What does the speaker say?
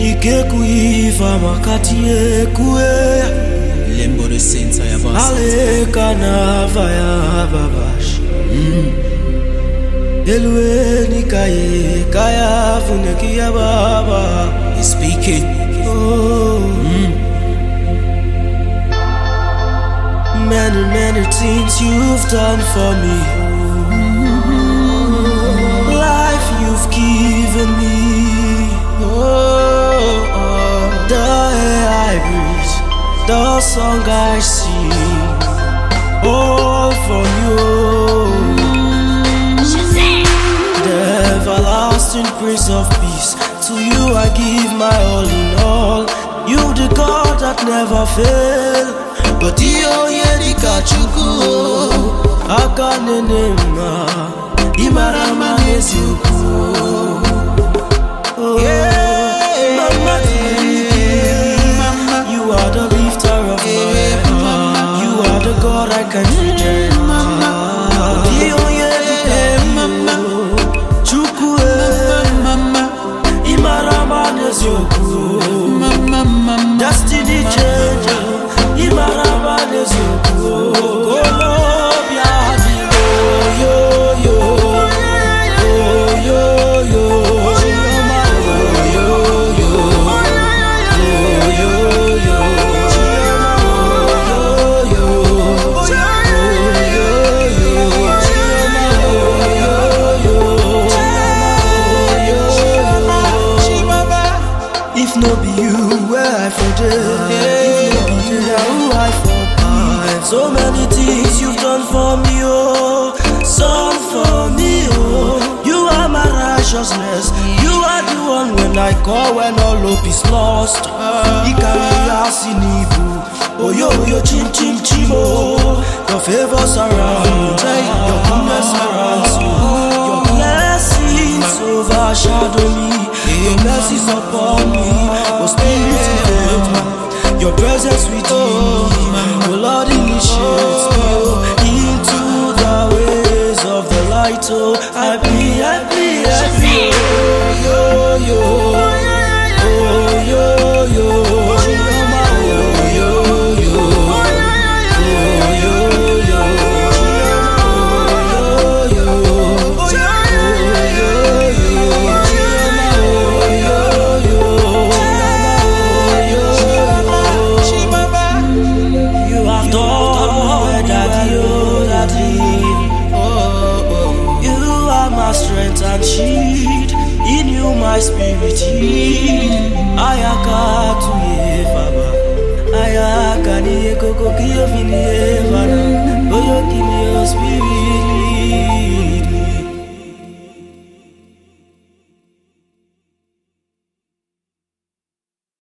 nikekuiva makati ekue lembo lesensa yabasa alekanava yababasha mm. elweni kaye kayavuneki baba. Speaking. Oh. Mm. Many, many things you've done for me. Mm. Life you've given me. The song I sing, all for you. The everlasting Prince of Peace, to you I give my all in all. You the God that never fail. But iyo yedika chukwu aka nene mma ịmara mma n'eziokwu Oh, Mama all I can do mama Ndiyo ye mama Chukue mama Imara manes yoku if no be you where i for dey? If no be you who i for be? So many things you've done for me oh. Son for me oh. You are my righteousness. You are the one when i call when all hope is lost. Ikari asi n'ibu oyoyo chim chim chim oh. Your favour surround your mercies upon me. Oh spirit of God, your presence with me. Oh lord initiate me oh, into the ways of the light oh happy happy happy oh our strength and shield. In you my spirit heed. Ayaka to Baba. Ayaka ni